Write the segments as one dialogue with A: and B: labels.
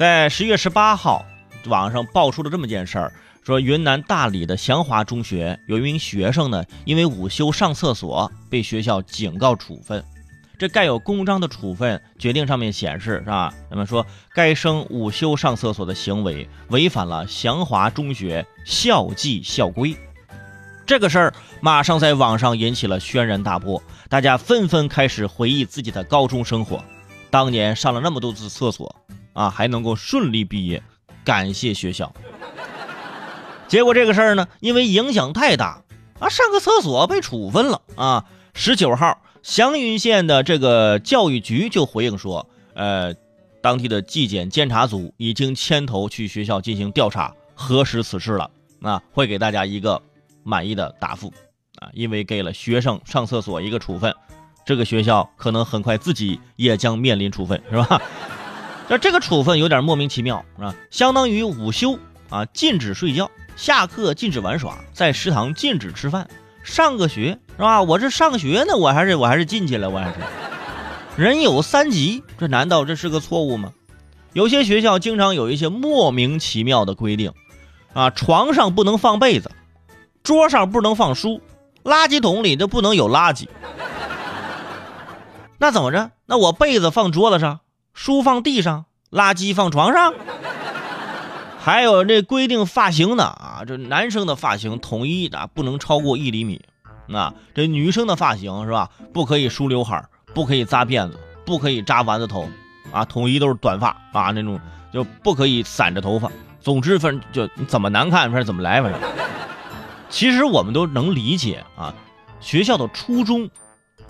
A: 在十月十八号，网上爆出了这么件事儿，说云南大理的祥华中学有一名学生呢，因为午休上厕所被学校警告处分。这盖有公章的处分决定上面显示，是吧？那么说，该生午休上厕所的行为违反了祥华中学校纪校规。这个事儿马上在网上引起了轩然大波，大家纷纷开始回忆自己的高中生活。当年上了那么多次厕所啊，还能够顺利毕业，感谢学校。结果这个事儿呢，因为影响太大啊，上个厕所被处分了啊。十九号。祥云县的这个教育局就回应说，呃，当地的纪检监察组已经牵头去学校进行调查，核实此事了，啊，会给大家一个满意的答复，啊，因为给了学生上厕所一个处分，这个学校可能很快自己也将面临处分，是吧？那这个处分有点莫名其妙，是吧？相当于午休啊禁止睡觉，下课禁止玩耍，在食堂禁止吃饭。上个学是吧？我这上学呢，我还是我还是进去了，我还是人有三急，这难道这是个错误吗？有些学校经常有一些莫名其妙的规定啊，床上不能放被子，桌上不能放书，垃圾桶里都不能有垃圾。那怎么着？那我被子放桌子上，书放地上，垃圾放床上？还有这规定发型的啊，这男生的发型统一的不能超过一厘米，啊，这女生的发型是吧？不可以梳刘海，不可以扎辫子，不可以扎丸子头，啊，统一都是短发啊，那种就不可以散着头发。总之，反正就怎么难看，反正怎么来，反正。其实我们都能理解啊，学校的初衷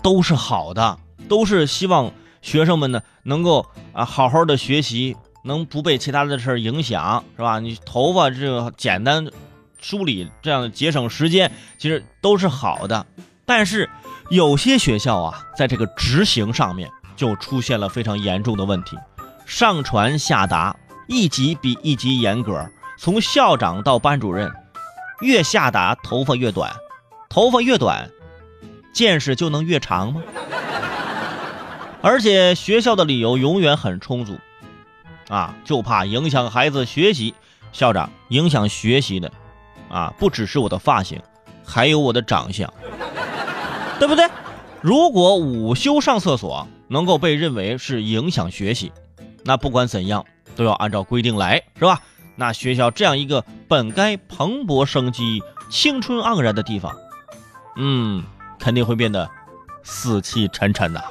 A: 都是好的，都是希望学生们呢能够啊好好的学习。能不被其他的事儿影响，是吧？你头发这个简单梳理，这样节省时间，其实都是好的。但是有些学校啊，在这个执行上面就出现了非常严重的问题。上传下达，一级比一级严格，从校长到班主任，越下达头发越短，头发越短，见识就能越长吗？而且学校的理由永远很充足。啊，就怕影响孩子学习。校长，影响学习的，啊，不只是我的发型，还有我的长相，对不对？如果午休上厕所能够被认为是影响学习，那不管怎样都要按照规定来，是吧？那学校这样一个本该蓬勃生机、青春盎然的地方，嗯，肯定会变得死气沉沉的。